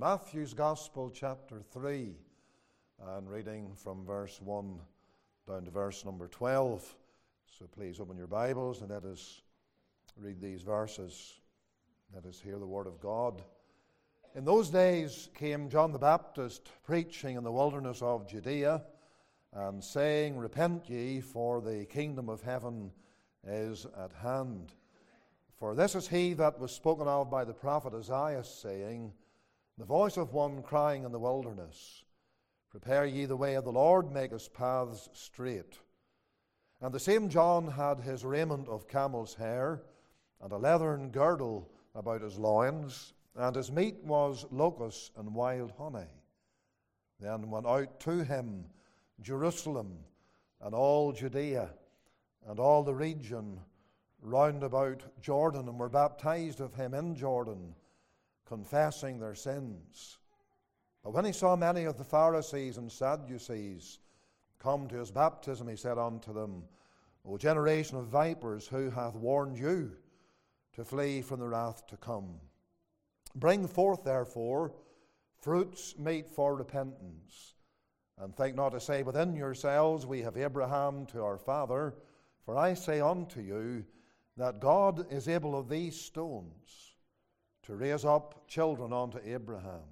Matthew's Gospel, chapter 3, and reading from verse 1 down to verse number 12. So please open your Bibles and let us read these verses. Let us hear the Word of God. In those days came John the Baptist preaching in the wilderness of Judea and saying, Repent ye, for the kingdom of heaven is at hand. For this is he that was spoken of by the prophet Isaiah, saying, the voice of one crying in the wilderness, Prepare ye the way of the Lord, make his paths straight. And the same John had his raiment of camel's hair, and a leathern girdle about his loins, and his meat was locusts and wild honey. Then went out to him Jerusalem and all Judea and all the region round about Jordan, and were baptized of him in Jordan confessing their sins. But when he saw many of the Pharisees and Sadducees come to his baptism, he said unto them, O generation of vipers, who hath warned you to flee from the wrath to come? Bring forth, therefore, fruits meet for repentance. And think not to say within yourselves, We have Abraham to our father. For I say unto you that God is able of these stones to raise up children unto Abraham.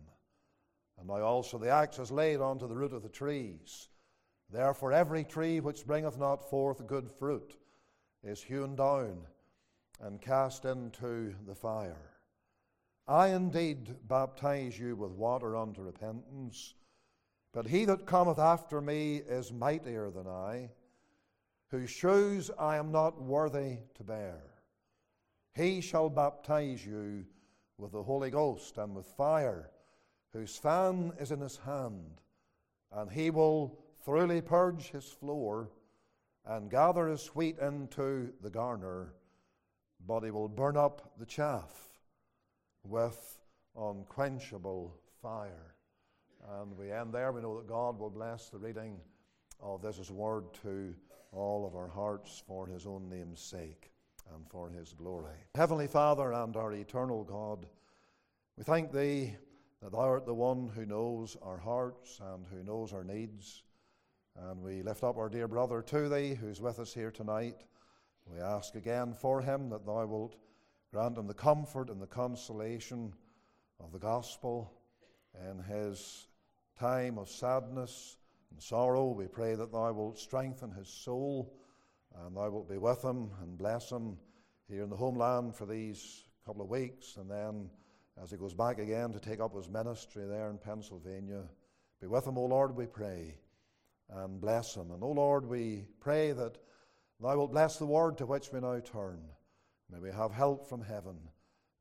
And now also the axe is laid unto the root of the trees. Therefore, every tree which bringeth not forth good fruit is hewn down and cast into the fire. I indeed baptize you with water unto repentance, but he that cometh after me is mightier than I, whose shoes I am not worthy to bear. He shall baptize you with the Holy Ghost and with fire, whose fan is in his hand, and he will thoroughly purge his floor and gather his wheat into the garner, but he will burn up the chaff with unquenchable fire. And we end there. We know that God will bless the reading of this word to all of our hearts for his own name's sake and for his glory. Heavenly Father and our eternal God, we thank thee that thou art the one who knows our hearts and who knows our needs. And we lift up our dear brother to thee who's with us here tonight. We ask again for him that thou wilt grant him the comfort and the consolation of the gospel in his time of sadness and sorrow. We pray that thou wilt strengthen his soul and thou wilt be with him and bless him here in the homeland for these couple of weeks and then as he goes back again to take up his ministry there in Pennsylvania. Be with him, O Lord, we pray, and bless him. And, O Lord, we pray that thou wilt bless the word to which we now turn. May we have help from heaven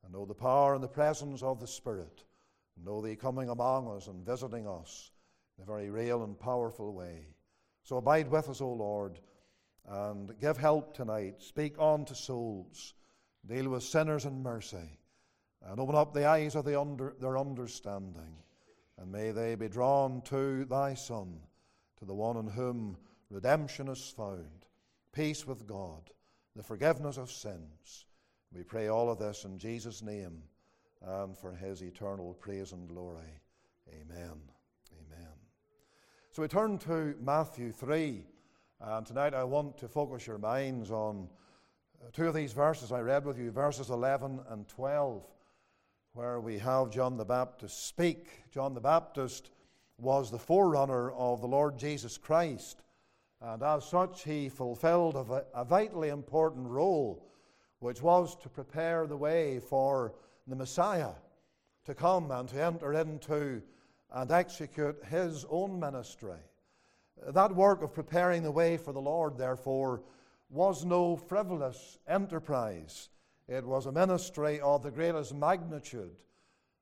and know the power and the presence of the Spirit. And know thee coming among us and visiting us in a very real and powerful way. So abide with us, O Lord, and give help tonight. Speak on to souls. Deal with sinners in mercy and open up the eyes of the under, their understanding. And may they be drawn to thy Son, to the one in whom redemption is found, peace with God, the forgiveness of sins. We pray all of this in Jesus' name and for his eternal praise and glory. Amen. Amen. So we turn to Matthew 3, and tonight I want to focus your minds on uh, two of these verses I read with you, verses 11 and 12 where we have John the Baptist speak. John the Baptist was the forerunner of the Lord Jesus Christ, and as such, he fulfilled a, a vitally important role, which was to prepare the way for the Messiah to come and to enter into and execute his own ministry. That work of preparing the way for the Lord, therefore, was no frivolous enterprise. It was a ministry of the greatest magnitude,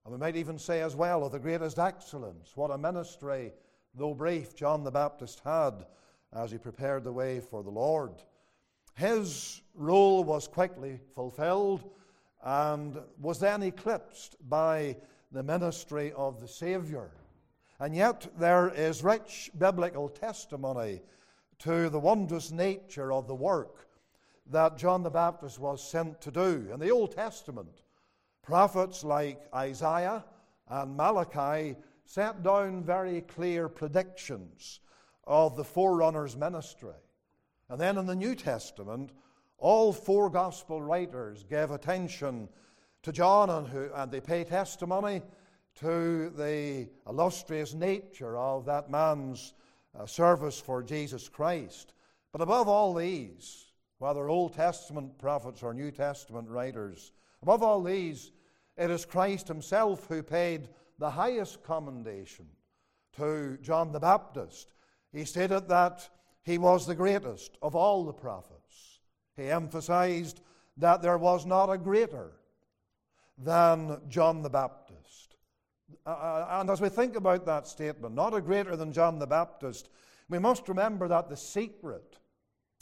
and we might even say as well of the greatest excellence. What a ministry, though brief, John the Baptist had as he prepared the way for the Lord. His role was quickly fulfilled and was then eclipsed by the ministry of the Savior. And yet, there is rich biblical testimony to the wondrous nature of the work that John the Baptist was sent to do. In the Old Testament, prophets like Isaiah and Malachi set down very clear predictions of the forerunner's ministry. And then in the New Testament, all four gospel writers gave attention to John and, who, and they pay testimony to the illustrious nature of that man's uh, service for Jesus Christ. But above all these, whether Old Testament prophets or New Testament writers, above all these, it is Christ Himself who paid the highest commendation to John the Baptist. He stated that he was the greatest of all the prophets. He emphasized that there was not a greater than John the Baptist. Uh, uh, and as we think about that statement, not a greater than John the Baptist, we must remember that the secret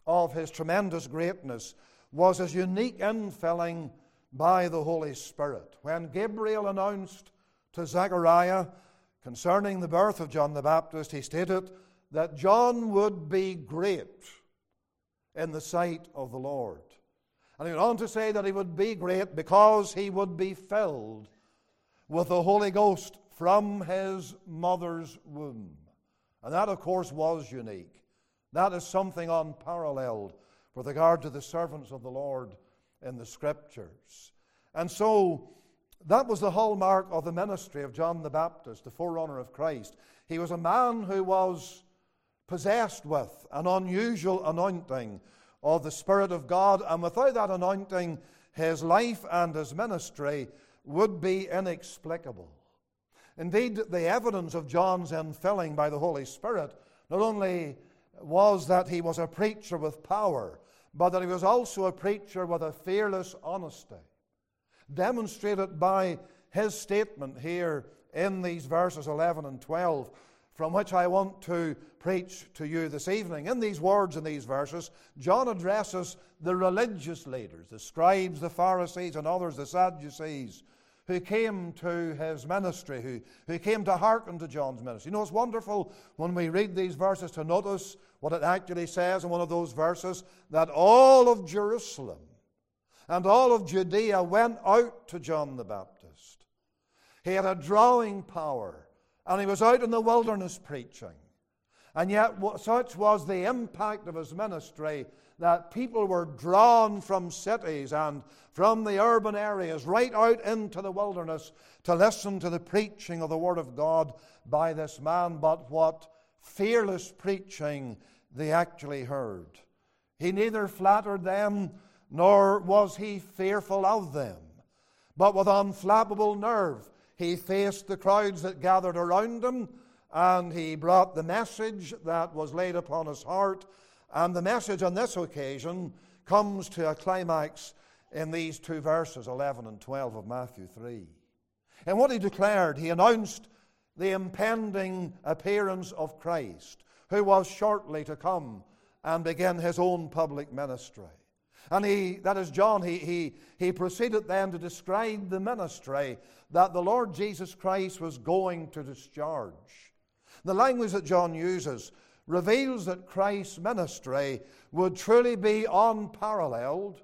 of his tremendous greatness was his unique infilling by the Holy Spirit. When Gabriel announced to Zechariah concerning the birth of John the Baptist, he stated that John would be great in the sight of the Lord. And he went on to say that he would be great because he would be filled with the Holy Ghost from his mother's womb. And that, of course, was unique. That is something unparalleled with regard to the servants of the Lord in the Scriptures. And so, that was the hallmark of the ministry of John the Baptist, the forerunner of Christ. He was a man who was possessed with an unusual anointing of the Spirit of God, and without that anointing, his life and his ministry would be inexplicable. Indeed, the evidence of John's infilling by the Holy Spirit not only was that he was a preacher with power, but that he was also a preacher with a fearless honesty, demonstrated by his statement here in these verses 11 and 12 from which I want to preach to you this evening. In these words and these verses, John addresses the religious leaders, the scribes, the Pharisees, and others, the Sadducees, who came to his ministry, who, who came to hearken to John's ministry. You know, it's wonderful when we read these verses to notice what it actually says in one of those verses that all of Jerusalem and all of Judea went out to John the Baptist. He had a drawing power and he was out in the wilderness preaching. And yet, such was the impact of his ministry that people were drawn from cities and from the urban areas right out into the wilderness to listen to the preaching of the Word of God by this man. But what fearless preaching they actually heard. He neither flattered them nor was he fearful of them, but with unflappable nerve he faced the crowds that gathered around him and he brought the message that was laid upon his heart. And the message on this occasion comes to a climax in these two verses, 11 and 12 of Matthew 3. And what he declared, he announced the impending appearance of Christ, who was shortly to come and begin his own public ministry. And he, that is John, he, he, he proceeded then to describe the ministry that the Lord Jesus Christ was going to discharge. The language that John uses reveals that Christ's ministry would truly be unparalleled.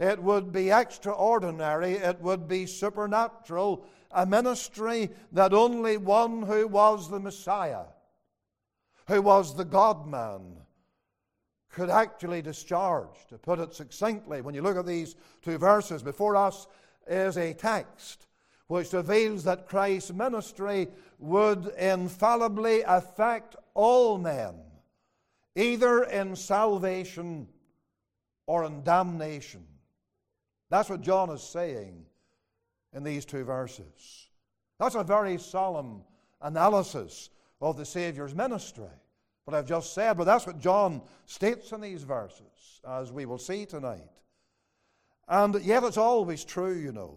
It would be extraordinary. It would be supernatural. A ministry that only one who was the Messiah, who was the God man, could actually discharge. To put it succinctly, when you look at these two verses before us, is a text which reveals that Christ's ministry would infallibly affect all men, either in salvation or in damnation. That's what John is saying in these two verses. That's a very solemn analysis of the Savior's ministry what I've just said, but that's what John states in these verses, as we will see tonight. And yet it's always true, you know.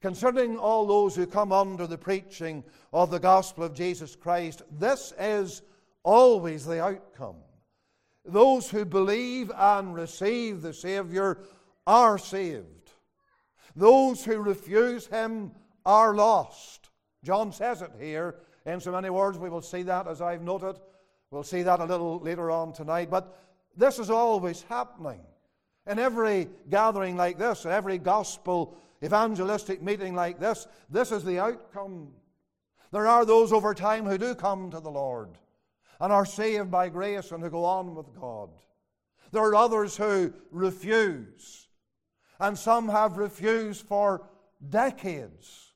Concerning all those who come under the preaching of the gospel of Jesus Christ, this is always the outcome. Those who believe and receive the Savior are saved. Those who refuse Him are lost. John says it here in so many words. We will see that as I've noted We'll see that a little later on tonight. But this is always happening. In every gathering like this, in every gospel evangelistic meeting like this, this is the outcome. There are those over time who do come to the Lord and are saved by grace and who go on with God. There are others who refuse, and some have refused for decades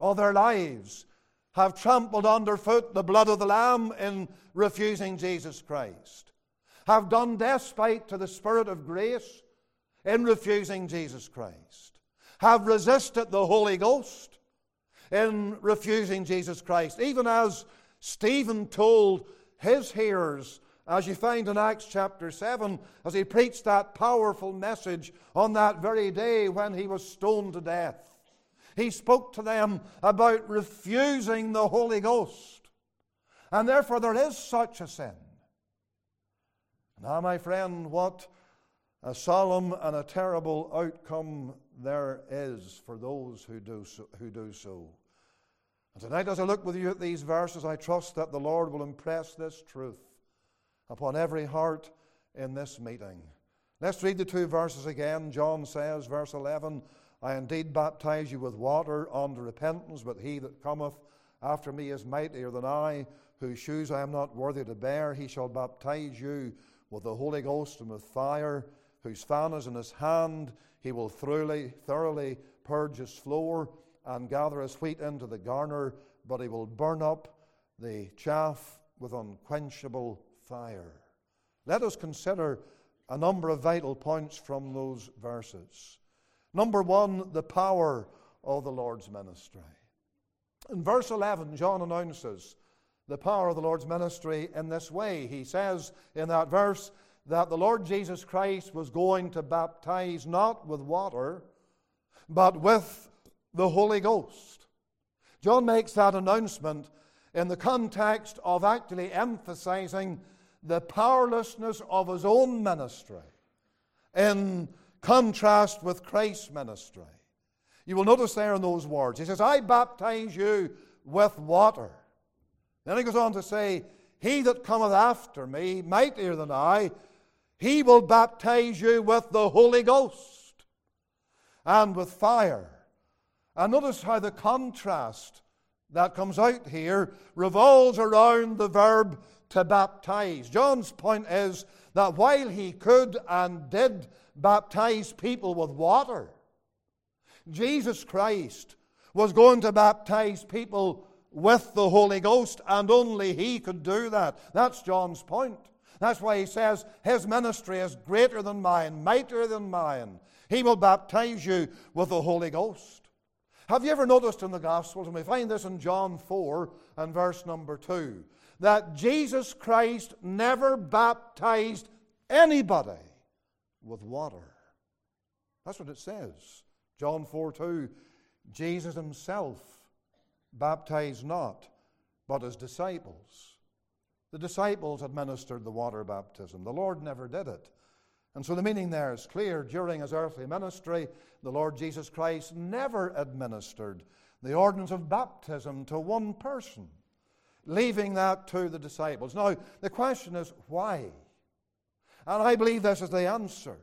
of their lives, have trampled underfoot the blood of the Lamb in refusing Jesus Christ, have done despite to the Spirit of grace in refusing Jesus Christ, have resisted the Holy Ghost in refusing Jesus Christ, even as Stephen told his hearers, as you find in Acts chapter 7, as he preached that powerful message on that very day when he was stoned to death. He spoke to them about refusing the Holy Ghost. And therefore, there is such a sin. Now, my friend, what a solemn and a terrible outcome there is for those who do so. Who do so. And tonight, as I look with you at these verses, I trust that the Lord will impress this truth upon every heart in this meeting. Let's read the two verses again. John says, verse 11, I indeed baptize you with water unto repentance, but he that cometh after me is mightier than I, whose shoes I am not worthy to bear. He shall baptize you with the Holy Ghost and with fire, whose fan is in his hand. He will thoroughly, thoroughly purge his floor and gather his wheat into the garner, but he will burn up the chaff with unquenchable fire. Let us consider a number of vital points from those verses. Number one, the power of the Lord's ministry. In verse 11, John announces the power of the Lord's ministry in this way. He says in that verse that the Lord Jesus Christ was going to baptize not with water, but with the Holy Ghost. John makes that announcement in the context of actually emphasizing the powerlessness of his own ministry in contrast with Christ's ministry. You will notice there in those words, he says, I baptize you with water. Then he goes on to say, He that cometh after me, mightier than I, he will baptize you with the Holy Ghost and with fire. And notice how the contrast that comes out here revolves around the verb to baptize. John's point is that while he could and did baptize people with water, Jesus Christ was going to baptize people with the Holy Ghost, and only he could do that. That's John's point. That's why he says his ministry is greater than mine, mightier than mine. He will baptize you with the Holy Ghost. Have you ever noticed in the Gospels, and we find this in John 4 and verse number 2, that Jesus Christ never baptized anybody with water? That's what it says. John 4 2, Jesus himself baptized not, but his disciples. The disciples administered the water baptism. The Lord never did it. And so the meaning there is clear. During his earthly ministry, the Lord Jesus Christ never administered the ordinance of baptism to one person, leaving that to the disciples. Now, the question is why? And I believe this is the answer.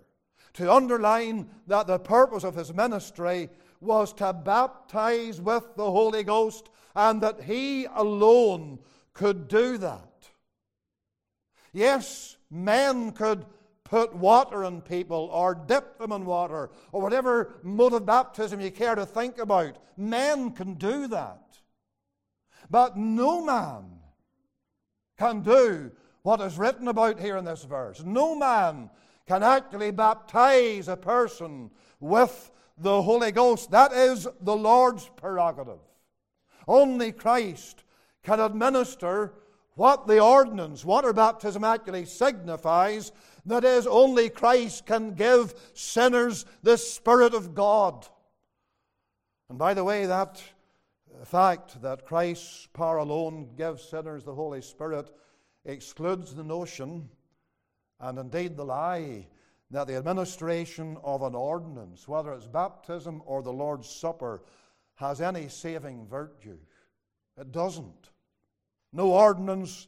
To underline that the purpose of his ministry was to baptize with the Holy Ghost and that he alone could do that. Yes, men could put water on people or dip them in water or whatever mode of baptism you care to think about. Men can do that. But no man can do what is written about here in this verse. No man can actually baptize a person with the Holy Ghost. That is the Lord's prerogative. Only Christ can administer what the ordinance, water baptism actually signifies, that is, only Christ can give sinners the Spirit of God. And by the way, that fact that Christ's power alone gives sinners the Holy Spirit excludes the notion, and indeed the lie, that the administration of an ordinance, whether it's baptism or the Lord's Supper, has any saving virtue. It doesn't. No ordinance,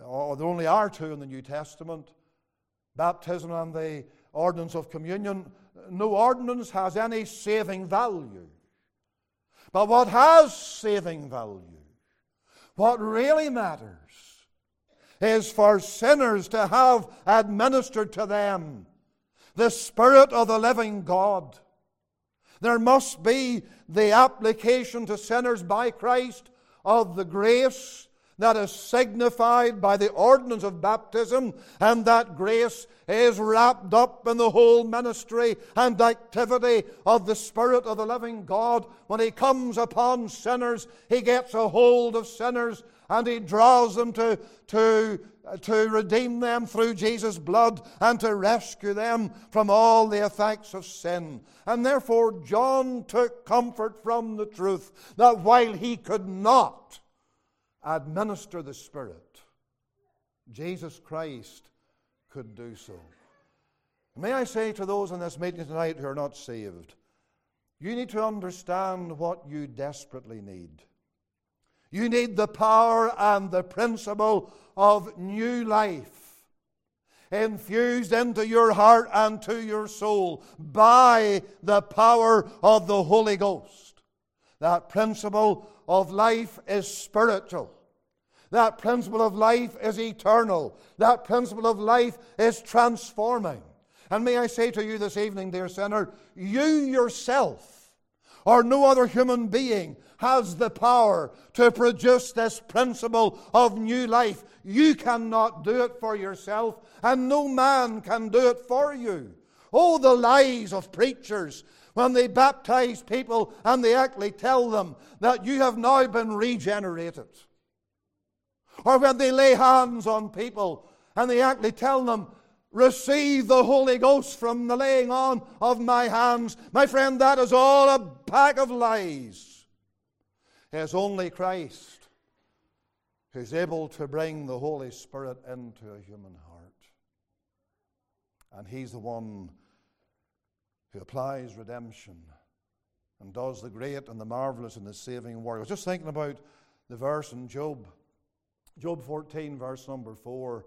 uh, or there only are two in the New Testament, baptism and the ordinance of communion, no ordinance has any saving value. But what has saving value, what really matters, is for sinners to have administered to them the Spirit of the living God. There must be the application to sinners by Christ of the grace that is signified by the ordinance of baptism, and that grace is wrapped up in the whole ministry and activity of the Spirit of the living God. When He comes upon sinners, He gets a hold of sinners and He draws them to, to, Uh, to redeem them through Jesus' blood and to rescue them from all the effects of sin. And therefore, John took comfort from the truth that while he could not administer the Spirit, Jesus Christ could do so. May I say to those in this meeting tonight who are not saved, you need to understand what you desperately need. You need the power and the principle of new life infused into your heart and to your soul by the power of the Holy Ghost. That principle of life is spiritual. That principle of life is eternal. That principle of life is transforming. And may I say to you this evening, dear sinner, you yourself or no other human being has the power to produce this principle of new life. You cannot do it for yourself, and no man can do it for you. Oh, the lies of preachers when they baptize people and they actually tell them that you have now been regenerated. Or when they lay hands on people and they actually tell them, receive the Holy Ghost from the laying on of my hands. My friend, that is all a pack of lies. It's only Christ who's able to bring the Holy Spirit into a human heart. And He's the one who applies redemption and does the great and the marvelous and the saving work. I was just thinking about the verse in Job Job 14, verse number 4.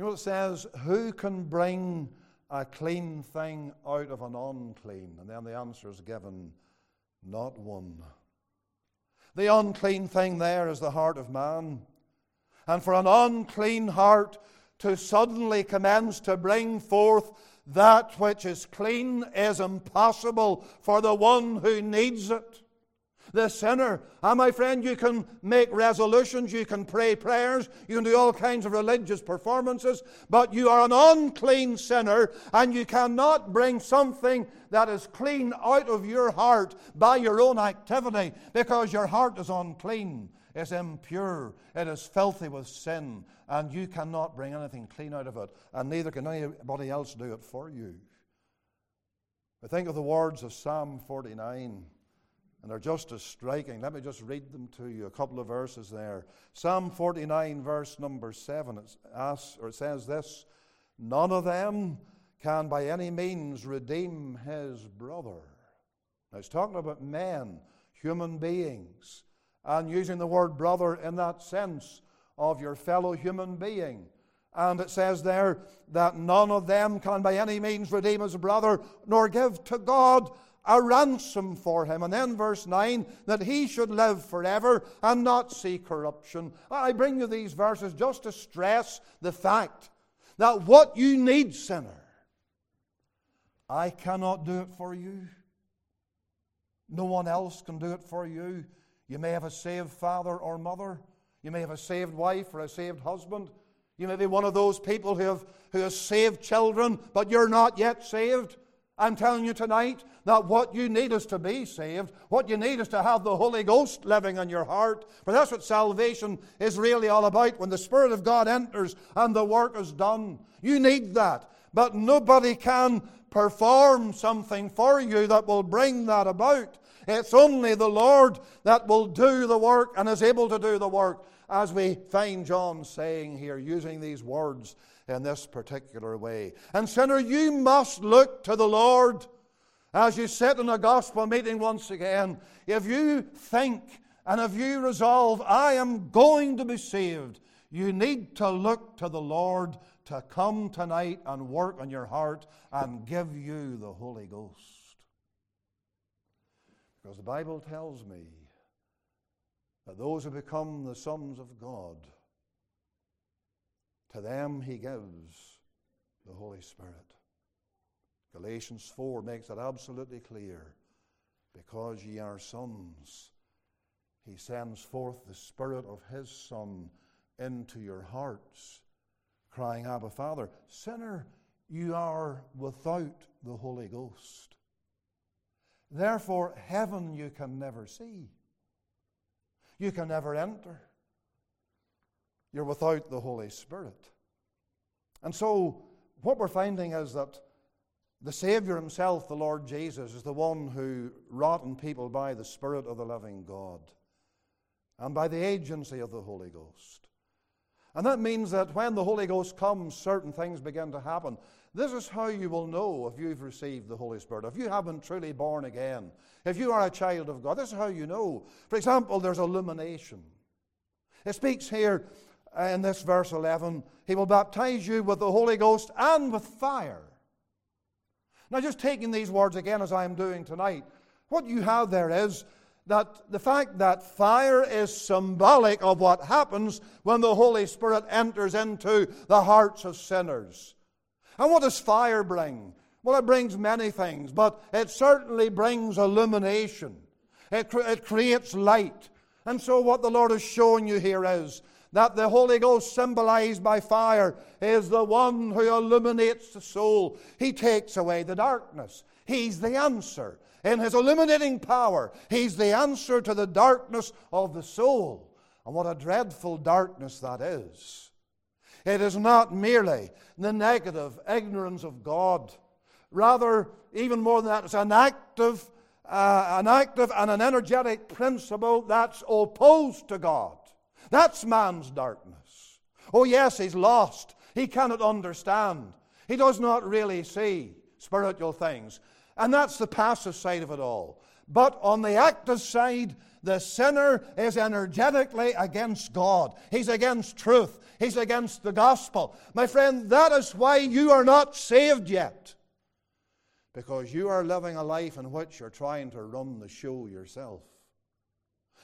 You know, it says, Who can bring a clean thing out of an unclean? And then the answer is given, Not one. The unclean thing there is the heart of man. And for an unclean heart to suddenly commence to bring forth that which is clean is impossible for the one who needs it the sinner. And my friend, you can make resolutions, you can pray prayers, you can do all kinds of religious performances, but you are an unclean sinner, and you cannot bring something that is clean out of your heart by your own activity because your heart is unclean, is impure, it is filthy with sin, and you cannot bring anything clean out of it, and neither can anybody else do it for you. I think of the words of Psalm 49 and they're just as striking. Let me just read them to you, a couple of verses there. Psalm 49, verse number 7, it, asks, or it says this None of them can by any means redeem his brother. Now, it's talking about men, human beings, and using the word brother in that sense of your fellow human being. And it says there that none of them can by any means redeem his brother, nor give to God a ransom for him. And then verse 9, that he should live forever and not see corruption. I bring you these verses just to stress the fact that what you need, sinner, I cannot do it for you. No one else can do it for you. You may have a saved father or mother. You may have a saved wife or a saved husband. You may be one of those people who have, who have saved children, but you're not yet saved. I'm telling you tonight that what you need is to be saved. What you need is to have the Holy Ghost living in your heart. For that's what salvation is really all about. When the Spirit of God enters and the work is done, you need that. But nobody can perform something for you that will bring that about. It's only the Lord that will do the work and is able to do the work, as we find John saying here, using these words in this particular way. And, sinner, you must look to the Lord as you sit in a gospel meeting once again. If you think and if you resolve, I am going to be saved, you need to look to the Lord to come tonight and work on your heart and give you the Holy Ghost. Because the Bible tells me that those who become the sons of God, to them he gives the Holy Spirit. Galatians 4 makes it absolutely clear. Because ye are sons, he sends forth the Spirit of his Son into your hearts, crying, Abba, Father. Sinner, you are without the Holy Ghost. Therefore, heaven you can never see. You can never enter. You're without the Holy Spirit. And so, what we're finding is that the Savior Himself, the Lord Jesus, is the one who wrought in people by the Spirit of the living God and by the agency of the Holy Ghost. And that means that when the Holy Ghost comes, certain things begin to happen. This is how you will know if you've received the Holy Spirit. If you haven't truly born again, if you are a child of God, this is how you know. For example, there's illumination. It speaks here in this verse 11 He will baptize you with the Holy Ghost and with fire. Now, just taking these words again as I am doing tonight, what you have there is that the fact that fire is symbolic of what happens when the Holy Spirit enters into the hearts of sinners. And what does fire bring? Well, it brings many things, but it certainly brings illumination. It, it creates light. And so, what the Lord is showing you here is that the Holy Ghost, symbolized by fire, is the one who illuminates the soul. He takes away the darkness. He's the answer. In his illuminating power, he's the answer to the darkness of the soul. And what a dreadful darkness that is. It is not merely the negative ignorance of God. Rather, even more than that, it's an active, uh, an active and an energetic principle that's opposed to God. That's man's darkness. Oh, yes, he's lost. He cannot understand. He does not really see spiritual things. And that's the passive side of it all. But on the active side, the sinner is energetically against God. He's against truth. He's against the gospel. My friend, that is why you are not saved yet. Because you are living a life in which you're trying to run the show yourself.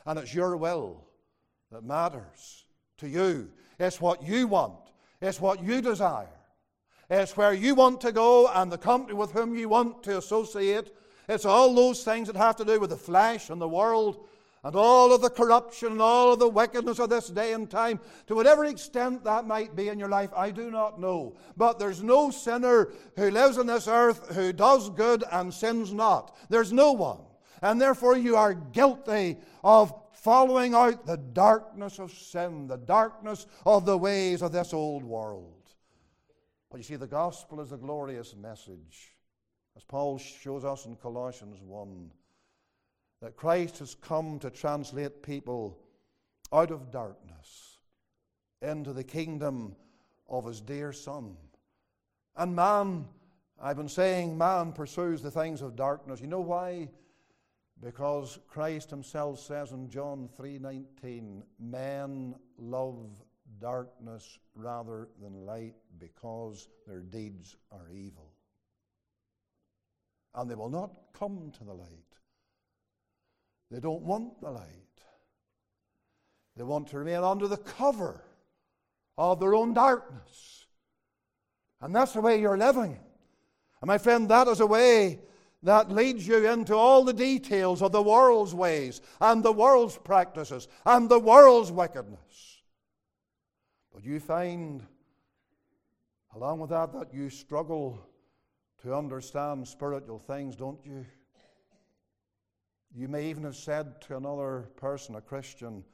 And it's your will that matters to you. It's what you want, it's what you desire. It's where you want to go and the company with whom you want to associate. It's all those things that have to do with the flesh and the world and all of the corruption and all of the wickedness of this day and time, to whatever extent that might be in your life, I do not know. But there's no sinner who lives on this earth who does good and sins not. There's no one. And therefore, you are guilty of following out the darkness of sin, the darkness of the ways of this old world. But you see, the gospel is a glorious message. As Paul shows us in Colossians 1 that Christ has come to translate people out of darkness into the kingdom of his dear Son. And man, I've been saying, man pursues the things of darkness. You know why? Because Christ himself says in John 3:19, men love darkness rather than light because their deeds are evil. And they will not come to the light they don't want the light. They want to remain under the cover of their own darkness. And that's the way you're living. And my friend, that is a way that leads you into all the details of the world's ways and the world's practices and the world's wickedness. But you find, along with that, that you struggle to understand spiritual things, don't you? You may even have said to another person, a Christian,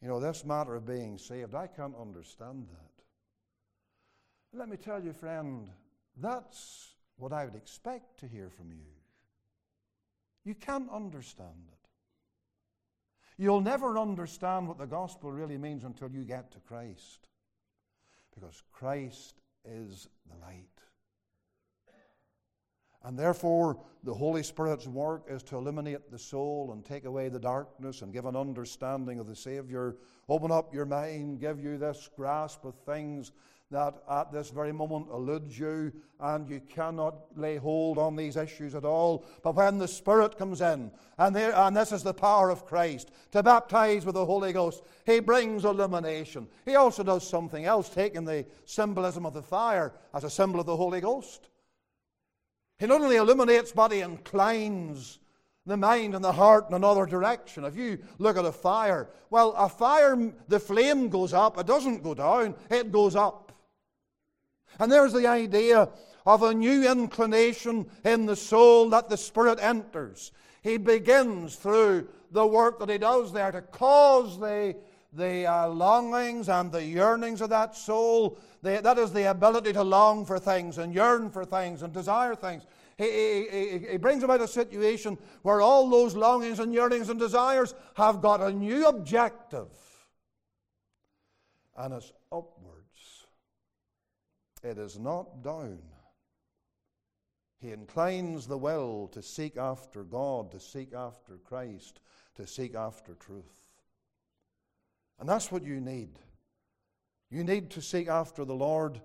you know, this matter of being saved, I can't understand that. Let me tell you, friend, that's what I would expect to hear from you. You can't understand it. You'll never understand what the gospel really means until you get to Christ. Because Christ is the light. And therefore, the Holy Spirit's work is to illuminate the soul and take away the darkness and give an understanding of the Savior. Open up your mind, give you this grasp of things that at this very moment eludes you, and you cannot lay hold on these issues at all. But when the Spirit comes in, and, there, and this is the power of Christ, to baptize with the Holy Ghost, He brings illumination. He also does something else, taking the symbolism of the fire as a symbol of the Holy Ghost. He not only illuminates, but he inclines the mind and the heart in another direction. If you look at a fire, well, a fire, the flame goes up, it doesn't go down, it goes up. And there's the idea of a new inclination in the soul that the Spirit enters. He begins through the work that he does there to cause the, the uh, longings and the yearnings of that soul the, that is the ability to long for things and yearn for things and desire things. He, he, he, he brings about a situation where all those longings and yearnings and desires have got a new objective, and it's upwards. It is not down. He inclines the will to seek after God, to seek after Christ, to seek after truth. And that's what you need. You need to seek after the Lord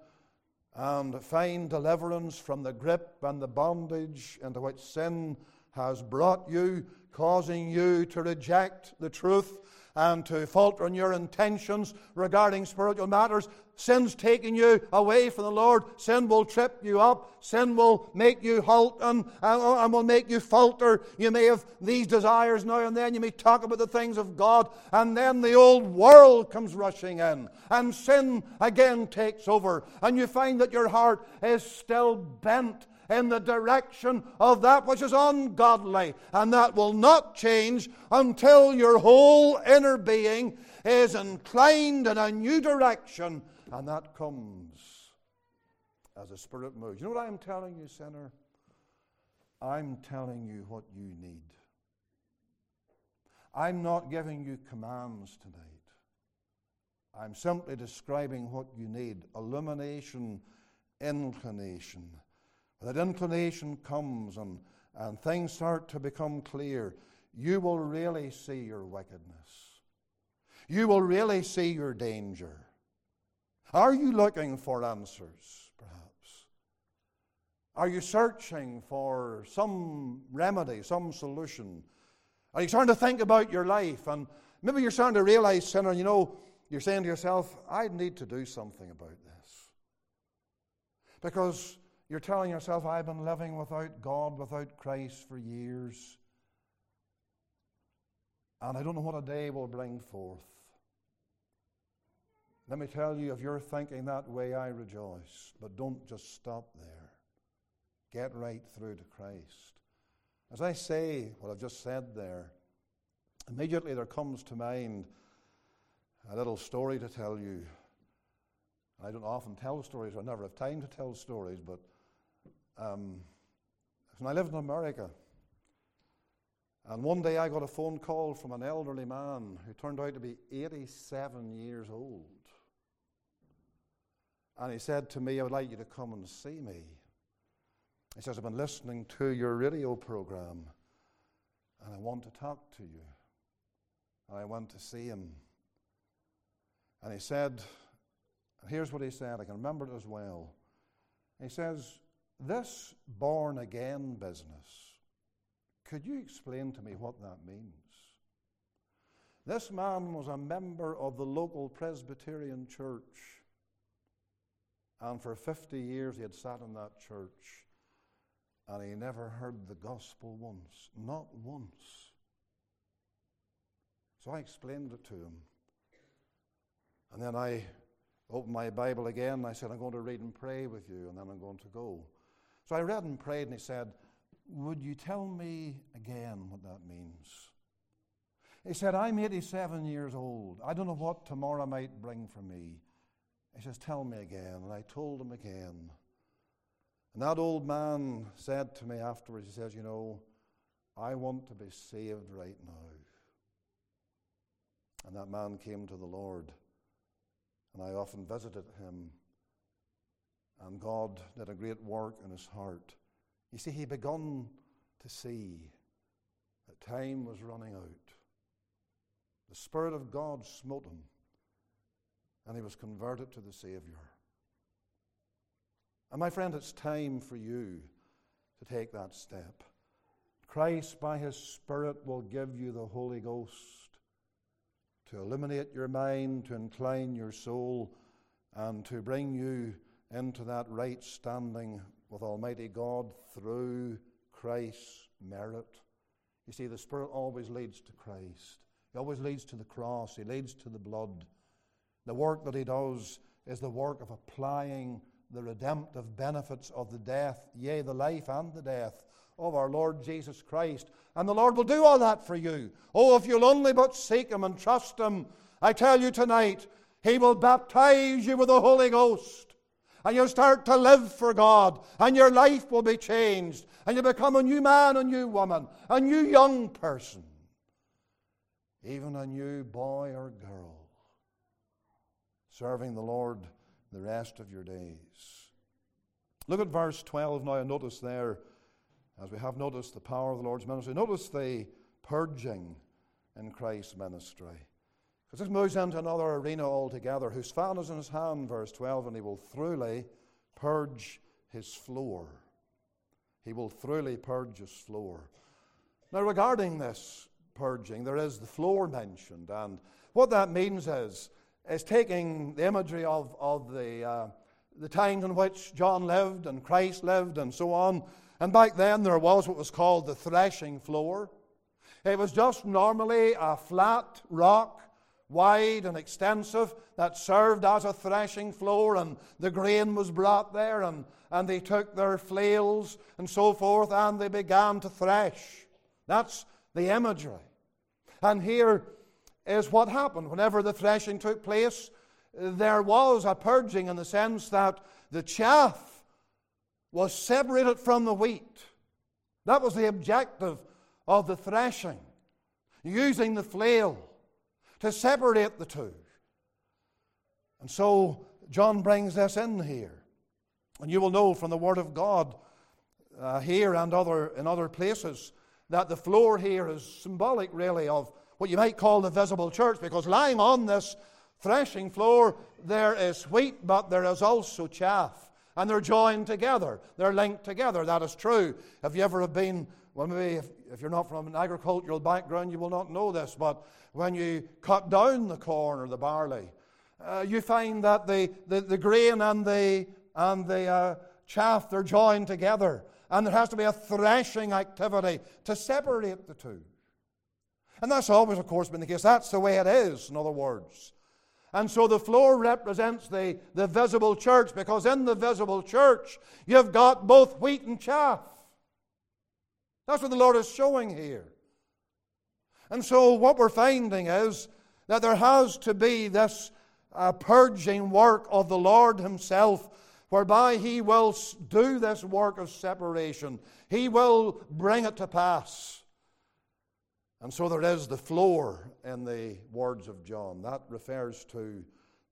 and find deliverance from the grip and the bondage into which sin has brought you, causing you to reject the truth and to falter in your intentions regarding spiritual matters. Sin's taking you away from the Lord. Sin will trip you up. Sin will make you halt and, uh, and, will make you falter. You may have these desires now and then. You may talk about the things of God. And then the old world comes rushing in. And sin again takes over. And you find that your heart is still bent in the direction of that which is ungodly. And that will not change until your whole inner being is inclined in a new direction. And that comes as the Spirit moves. You know what I'm telling you, sinner? I'm telling you what you need. I'm not giving you commands tonight. I'm simply describing what you need illumination, inclination, that inclination comes and, and things start to become clear, you will really see your wickedness. You will really see your danger. Are you looking for answers, perhaps? Are you searching for some remedy, some solution? Are you starting to think about your life? And maybe you're starting to realize, sinner, you know, you're saying to yourself, I need to do something about this. Because you're telling yourself, I've been living without God, without Christ for years. And I don't know what a day will bring forth. Let me tell you, if you're thinking that way, I rejoice. But don't just stop there. Get right through to Christ. As I say what I've just said there, immediately there comes to mind a little story to tell you. I don't often tell stories, I never have time to tell stories, but um, I lived in America, and one day I got a phone call from an elderly man who turned out to be 87 years old. And he said to me, I would like you to come and see me. He says, I've been listening to your radio program and I want to talk to you. And I went to see him. And he said, and here's what he said, I can remember it as well. He says, this born again business, could you explain to me what that means? This man was a member of the local Presbyterian church, and for 50 years he had sat in that church, and he never heard the gospel once, not once. So I explained it to him. And then I opened my Bible again and I said, I'm going to read and pray with you, and then I'm going to go. So I read and prayed, and he said, Would you tell me again what that means? He said, I'm 87 years old. I don't know what tomorrow might bring for me. He says, Tell me again. And I told him again. And that old man said to me afterwards, He says, You know, I want to be saved right now. And that man came to the Lord. And I often visited him and God did a great work in his heart. You see, he begun to see that time was running out. The Spirit of God smote him, and he was converted to the Savior. And my friend, it's time for you to take that step. Christ, by His Spirit, will give you the Holy Ghost to illuminate your mind, to incline your soul, and to bring you into that right standing with Almighty God through Christ's merit. You see, the Spirit always leads to Christ. He always leads to the cross. He leads to the blood. The work that He does is the work of applying the redemptive benefits of the death, yea, the life and the death of our Lord Jesus Christ. And the Lord will do all that for you. Oh, if you'll only but seek Him and trust Him, I tell you tonight, He will baptize you with the Holy Ghost. And you'll start to live for God, and your life will be changed, and you become a new man, a new woman, a new young person, even a new boy or girl, serving the Lord the rest of your days. Look at verse 12 now, and notice there, as we have noticed the power of the Lord's ministry, notice the purging in Christ's ministry. Because this moves into another arena altogether. Whose fan is in his hand, verse 12, and he will thoroughly purge his floor. He will thoroughly purge his floor. Now, regarding this purging, there is the floor mentioned, and what that means is is taking the imagery of, of the, uh, the times in which John lived and Christ lived and so on. And back then there was what was called the threshing floor. It was just normally a flat rock, wide and extensive, that served as a threshing floor, and the grain was brought there, and, and they took their flails and so forth, and they began to thresh. That's the imagery. And here is what happened. Whenever the threshing took place, there was a purging in the sense that the chaff was separated from the wheat. That was the objective of the threshing, using the flail to separate the two. And so John brings this in here. And you will know from the Word of God uh, here and other, in other places that the floor here is symbolic, really, of what you might call the visible church, because lying on this threshing floor, there is wheat, but there is also chaff. And they're joined together, they're linked together. That is true. Have you ever been, well, maybe if, if you're not from an agricultural background, you will not know this, but when you cut down the corn or the barley, uh, you find that the, the, the, grain and the, and the uh, chaff, they're joined together. And there has to be a threshing activity to separate the two. And that's always, of course, been the case. That's the way it is, in other words. And so the floor represents the, the visible church because in the visible church, you've got both wheat and chaff. That's what the Lord is showing here. And so what we're finding is that there has to be this uh, purging work of the Lord Himself, whereby He will do this work of separation. He will bring it to pass. And so there is the floor in the words of John. That refers to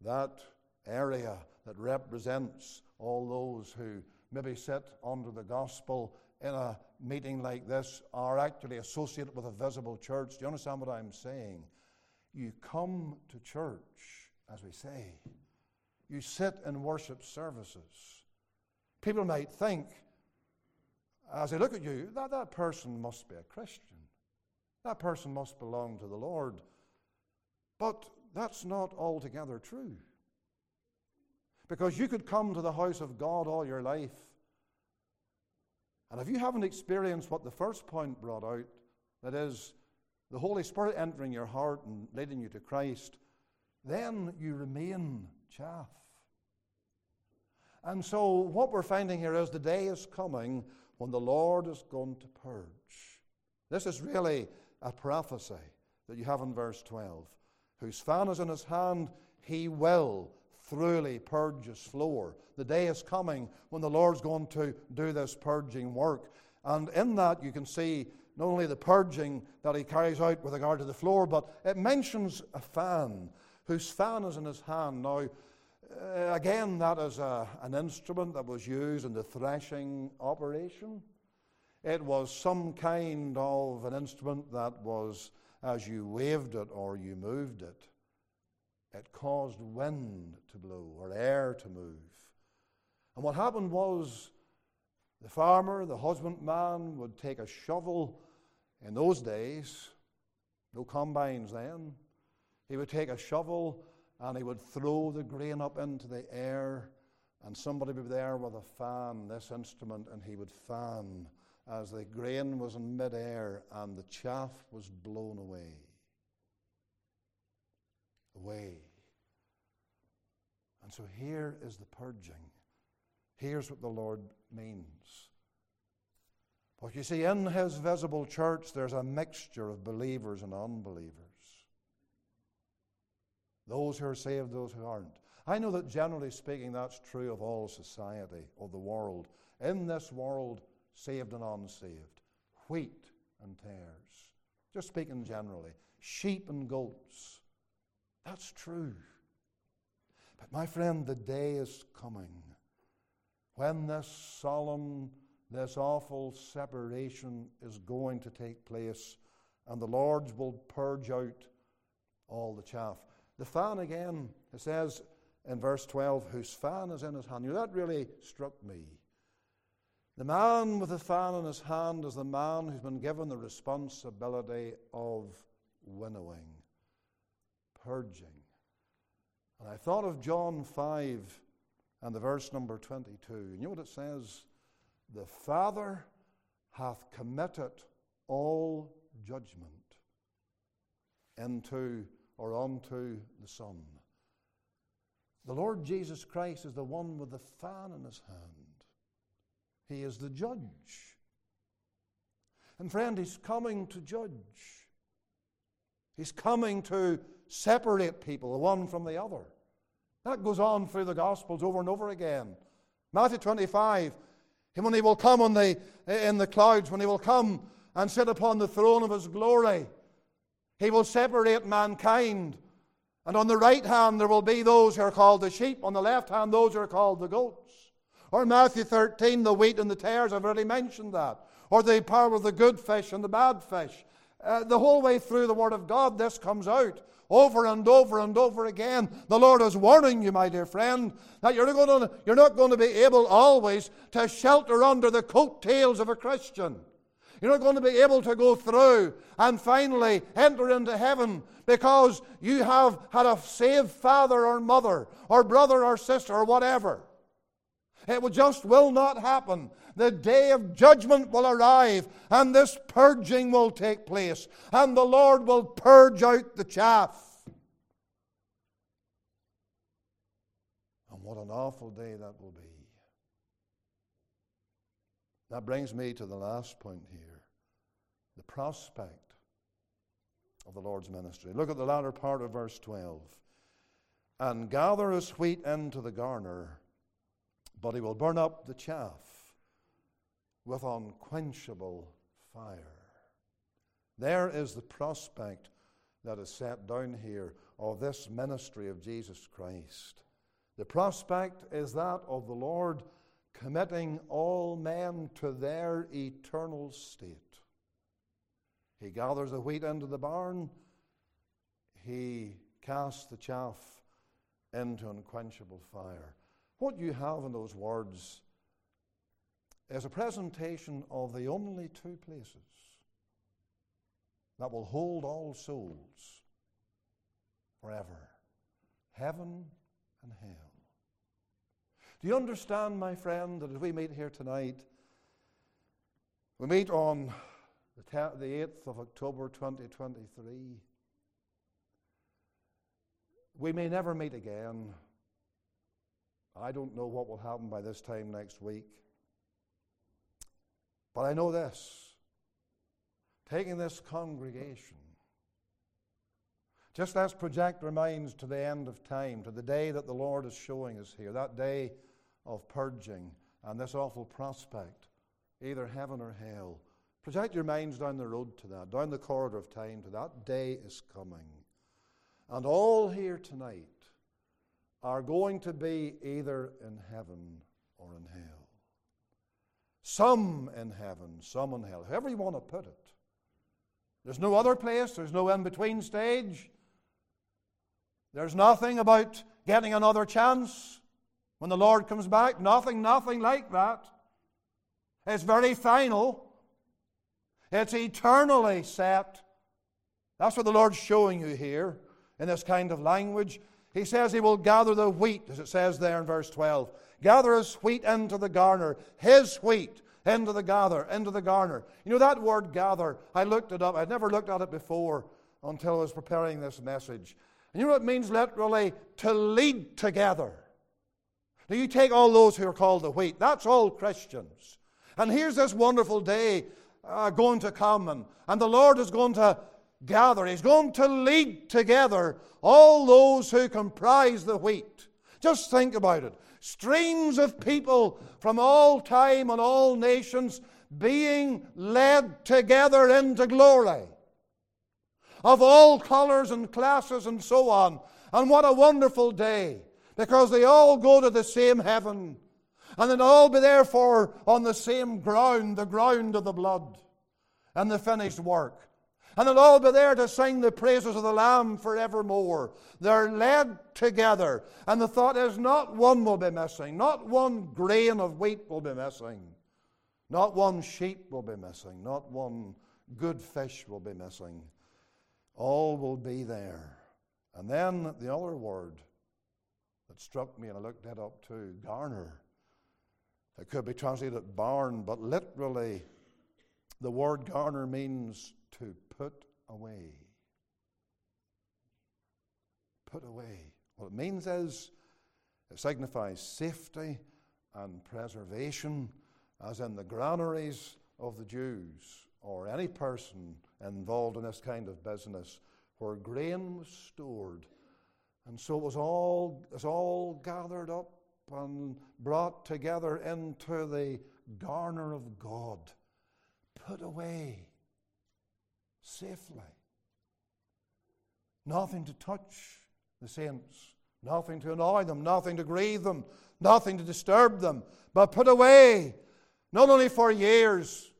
that area that represents all those who maybe sit under the gospel in a meeting like this are actually associated with a visible church. Do you understand what I'm saying? You come to church, as we say, you sit in worship services. People might think, as they look at you, that that person must be a Christian. That person must belong to the Lord. But that's not altogether true. Because you could come to the house of God all your life, and if you haven't experienced what the first point brought out, that is, the Holy Spirit entering your heart and leading you to Christ, then you remain chaff. And so, what we're finding here is the day is coming when the Lord is going to purge. This is really a prophecy that you have in verse 12. Whose fan is in his hand, he will thoroughly purge his floor. The day is coming when the Lord's going to do this purging work. And in that, you can see not only the purging that he carries out with regard to the floor, but it mentions a fan, whose fan is in his hand. Now, uh, again, that is a, an instrument that was used in the threshing operation. It was some kind of an instrument that was, as you waved it or you moved it, it caused wind to blow or air to move. And what happened was the farmer, the husbandman, would take a shovel in those days, no combines then. He would take a shovel and he would throw the grain up into the air, and somebody would be there with a fan, this instrument, and he would fan as the grain was in midair and the chaff was blown away. Away. And so here is the purging. Here's what the Lord means. But you see, in his visible church, there's a mixture of believers and unbelievers. Those who are saved, those who aren't. I know that generally speaking, that's true of all society, of the world. In this world, saved and unsaved, wheat and tares. Just speaking generally, sheep and goats. That's true. But my friend, the day is coming when this solemn, this awful separation is going to take place, and the Lord will purge out all the chaff. The fan again, it says in verse 12, whose fan is in his hand. You know, that really struck me. The man with the fan in his hand is the man who's been given the responsibility of winnowing, purging. And I thought of John 5 and the verse number 22. You know what it says? The Father hath committed all judgment into or unto the Son. The Lord Jesus Christ is the one with the fan in his hand. He is the judge. And friend, He's coming to judge. He's coming to separate people, the one from the other. That goes on through the Gospels over and over again. Matthew 25, when He will come on the, in the clouds, when He will come and sit upon the throne of His glory, He will separate mankind. And on the right hand, there will be those who are called the sheep. On the left hand, those who are called the goats. Or Matthew 13, the wheat and the tares, I've already mentioned that. Or the power of the good fish and the bad fish. Uh, the whole way through the Word of God, this comes out over and over and over again. The Lord is warning you, my dear friend, that you're not going to, you're not going to be able always to shelter under the coattails of a Christian. You're not going to be able to go through and finally enter into heaven because you have had a saved father or mother or brother or sister or whatever. It just will not happen. The day of judgment will arrive, and this purging will take place, and the Lord will purge out the chaff. And what an awful day that will be. That brings me to the last point here the prospect of the Lord's ministry. Look at the latter part of verse 12. And gather his wheat into the garner but he will burn up the chaff with unquenchable fire. There is the prospect that is set down here of this ministry of Jesus Christ. The prospect is that of the Lord committing all men to their eternal state. He gathers the wheat into the barn, he casts the chaff into unquenchable fire. What you have in those words is a presentation of the only two places that will hold all souls forever heaven and hell. Do you understand, my friend, that as we meet here tonight, we meet on the, 8th of October 2023. We may never meet again. I don't know what will happen by this time next week. But I know this taking this congregation, just let's project our minds to the end of time, to the day that the Lord is showing us here, that day of purging and this awful prospect, either heaven or hell. Project your minds down the road to that, down the corridor of time to that day is coming. And all here tonight are going to be either in heaven or in hell. Some in heaven, some in hell. However you want to put it. There's no other place, there's no in between stage. There's nothing about getting another chance when the Lord comes back. Nothing, nothing like that. It's very final, it's eternally set. That's what the Lord's showing you here in this kind of language. He says he will gather the wheat, as it says there in verse 12. Gather his wheat into the garner, his wheat into the gather, into the garner. You know that word gather, I looked it up. I'd never looked at it before until I was preparing this message. And you know what it means literally? To lead together. Now you take all those who are called the wheat, that's all Christians. And here's this wonderful day uh, going to come, and, and the Lord is going to gather, He's going to lead together all those who comprise the wheat. Just think about it. Streams of people from all time and all nations being led together into glory. Of all colors and classes and so on. And what a wonderful day. Because they all go to the same heaven. And they'll all be therefore on the same ground, the ground of the blood and the finished work. And they'll all be there to sing the praises of the Lamb forevermore. They're led together. And the thought is not one will be missing, not one grain of wheat will be missing, not one sheep will be missing, not one good fish will be missing. All will be there. And then the other word that struck me, and I looked that up too garner. It could be translated barn, but literally, the word garner means to put away. Put away. What it means is it signifies safety and preservation, as in the granaries of the Jews or any person involved in this kind of business where grain was stored. And so it was all, it was all gathered up and brought together into the garner of God, put away safely. Nothing to touch the saints, nothing to annoy them, nothing to grieve them, nothing to disturb them, but put away, not only for years,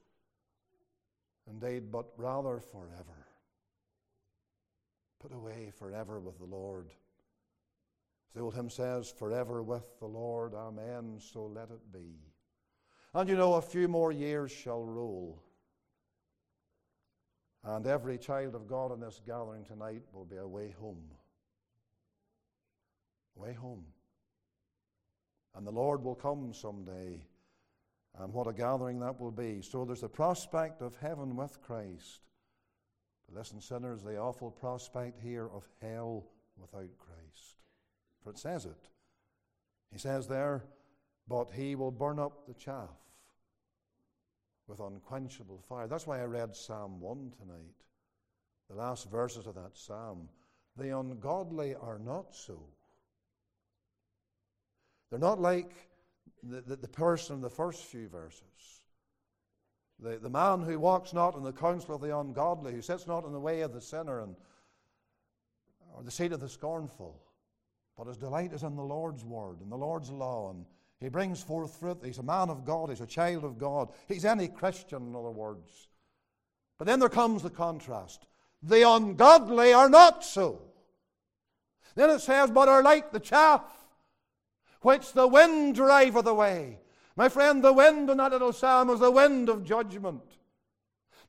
indeed, but rather forever. Put away forever with the Lord. As the old hymn says, forever with the Lord, amen, so let it be. And you know, a few more years shall roll. And every child of God in this gathering tonight will be away home. Way home. And the Lord will come someday. And what a gathering that will be. So there's the prospect of heaven with Christ. But listen, sinners, the awful prospect here of hell without Christ. For it says it. He says there, but he will burn up the chaff with unquenchable fire. That's why I read Psalm 1 tonight, the last verses of that psalm. The ungodly are not so. They're not like the, the, the person in the first few verses. The, the man who walks not in the counsel of the ungodly, who sits not in the way of the sinner and, or the seat of the scornful, but his delight is in the Lord's word and the Lord's law, and he brings forth fruit. He's a man of God. He's a child of God. He's any Christian, in other words. But then there comes the contrast. The ungodly are not so. Then it says, but are like the chaff which the wind driveth away. My friend, the wind in that little psalm is the wind of judgment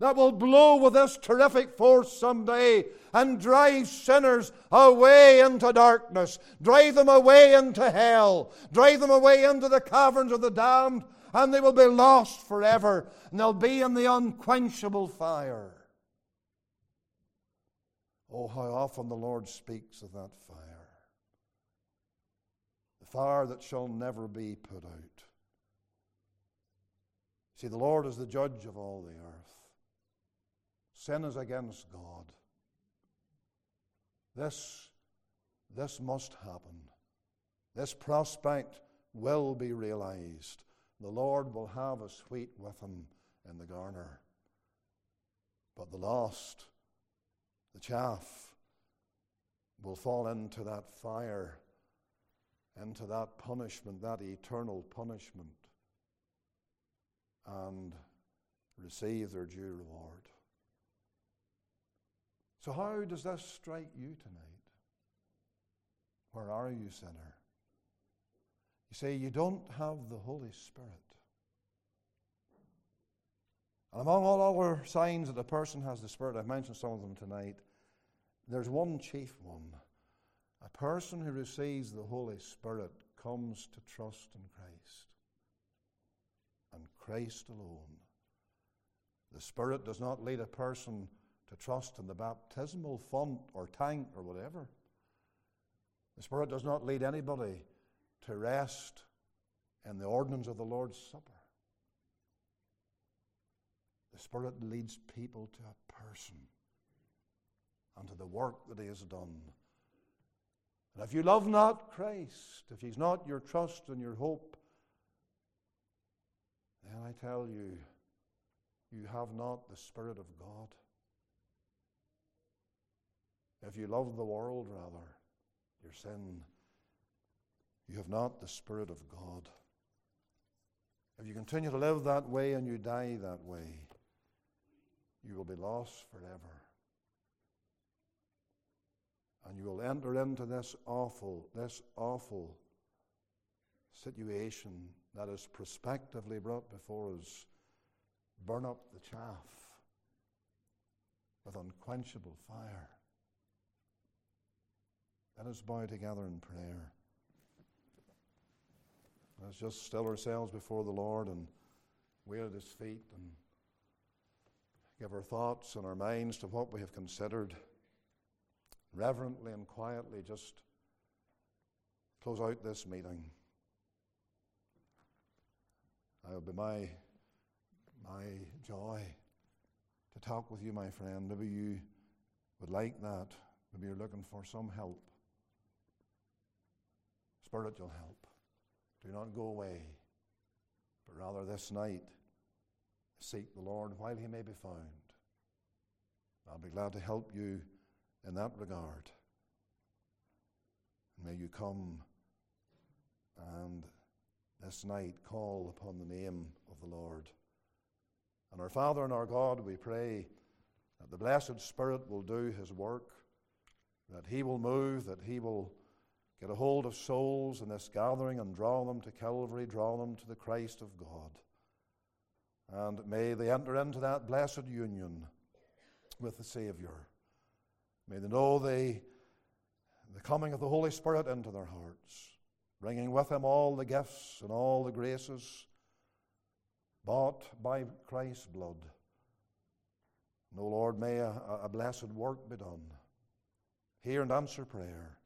that will blow with this terrific force someday and drive sinners away into darkness, drive them away into hell, drive them away into the caverns of the damned, and they will be lost forever, and they'll be in the unquenchable fire. Oh, how often the Lord speaks of that fire. The fire that shall never be put out. See, the Lord is the judge of all the earth. Sin is against God. This, this must happen. This prospect will be realized. The Lord will have a sweet with him in the garner. But the lost, the chaff, will fall into that fire, into that punishment, that eternal punishment. and receive their due reward. So, how does this strike you tonight? Where are you, sinner? You say you don't have the Holy Spirit. And among all other signs that a person has the Spirit, I've mentioned some of them tonight, there's one chief one. A person who receives the Holy Spirit comes to trust in Christ and Christ alone. The Spirit does not lead a person to trust in the baptismal font or tank or whatever. The Spirit does not lead anybody to rest in the ordinance of the Lord's Supper. The Spirit leads people to a person and to the work that He has done. And if you love not Christ, if He's not your trust and your hope, then I tell you, you have not the Spirit of God. If you love the world, rather, your sin, you have not the Spirit of God. If you continue to live that way and you die that way, you will be lost forever. And you will enter into this awful, this awful situation that is prospectively brought before us. Burn up the chaff with unquenchable fire. Let us bow together in prayer. Let's just still ourselves before the Lord and wait at His feet and give our thoughts and our minds to what we have considered. Reverently and quietly, just close out this meeting. It will be my, my joy to talk with you, my friend. Maybe you would like that. Maybe you're looking for some help, spiritual help. Do not go away, but rather this night seek the Lord while he may be found. I'll be glad to help you in that regard. And May you come and this night call upon the name of the Lord. And our Father and our God, we pray that the blessed Spirit will do his work, that he will move, that he will get a hold of souls in this gathering and draw them to Calvary, draw them to the Christ of God. And may they enter into that blessed union with the Savior. May they know the, the coming of the Holy Spirit into their hearts, bringing with him all the gifts and all the graces bought by Christ's blood. No, Lord, may a, a blessed work be done. Hear and answer prayer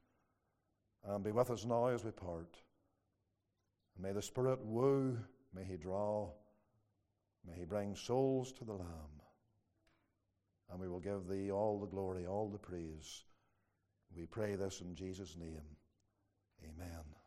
and be with us now as we part. May the Spirit woo, may He draw, may He bring souls to the Lamb. And we will give Thee all the glory, all the praise. We pray this in Jesus' name. Amen.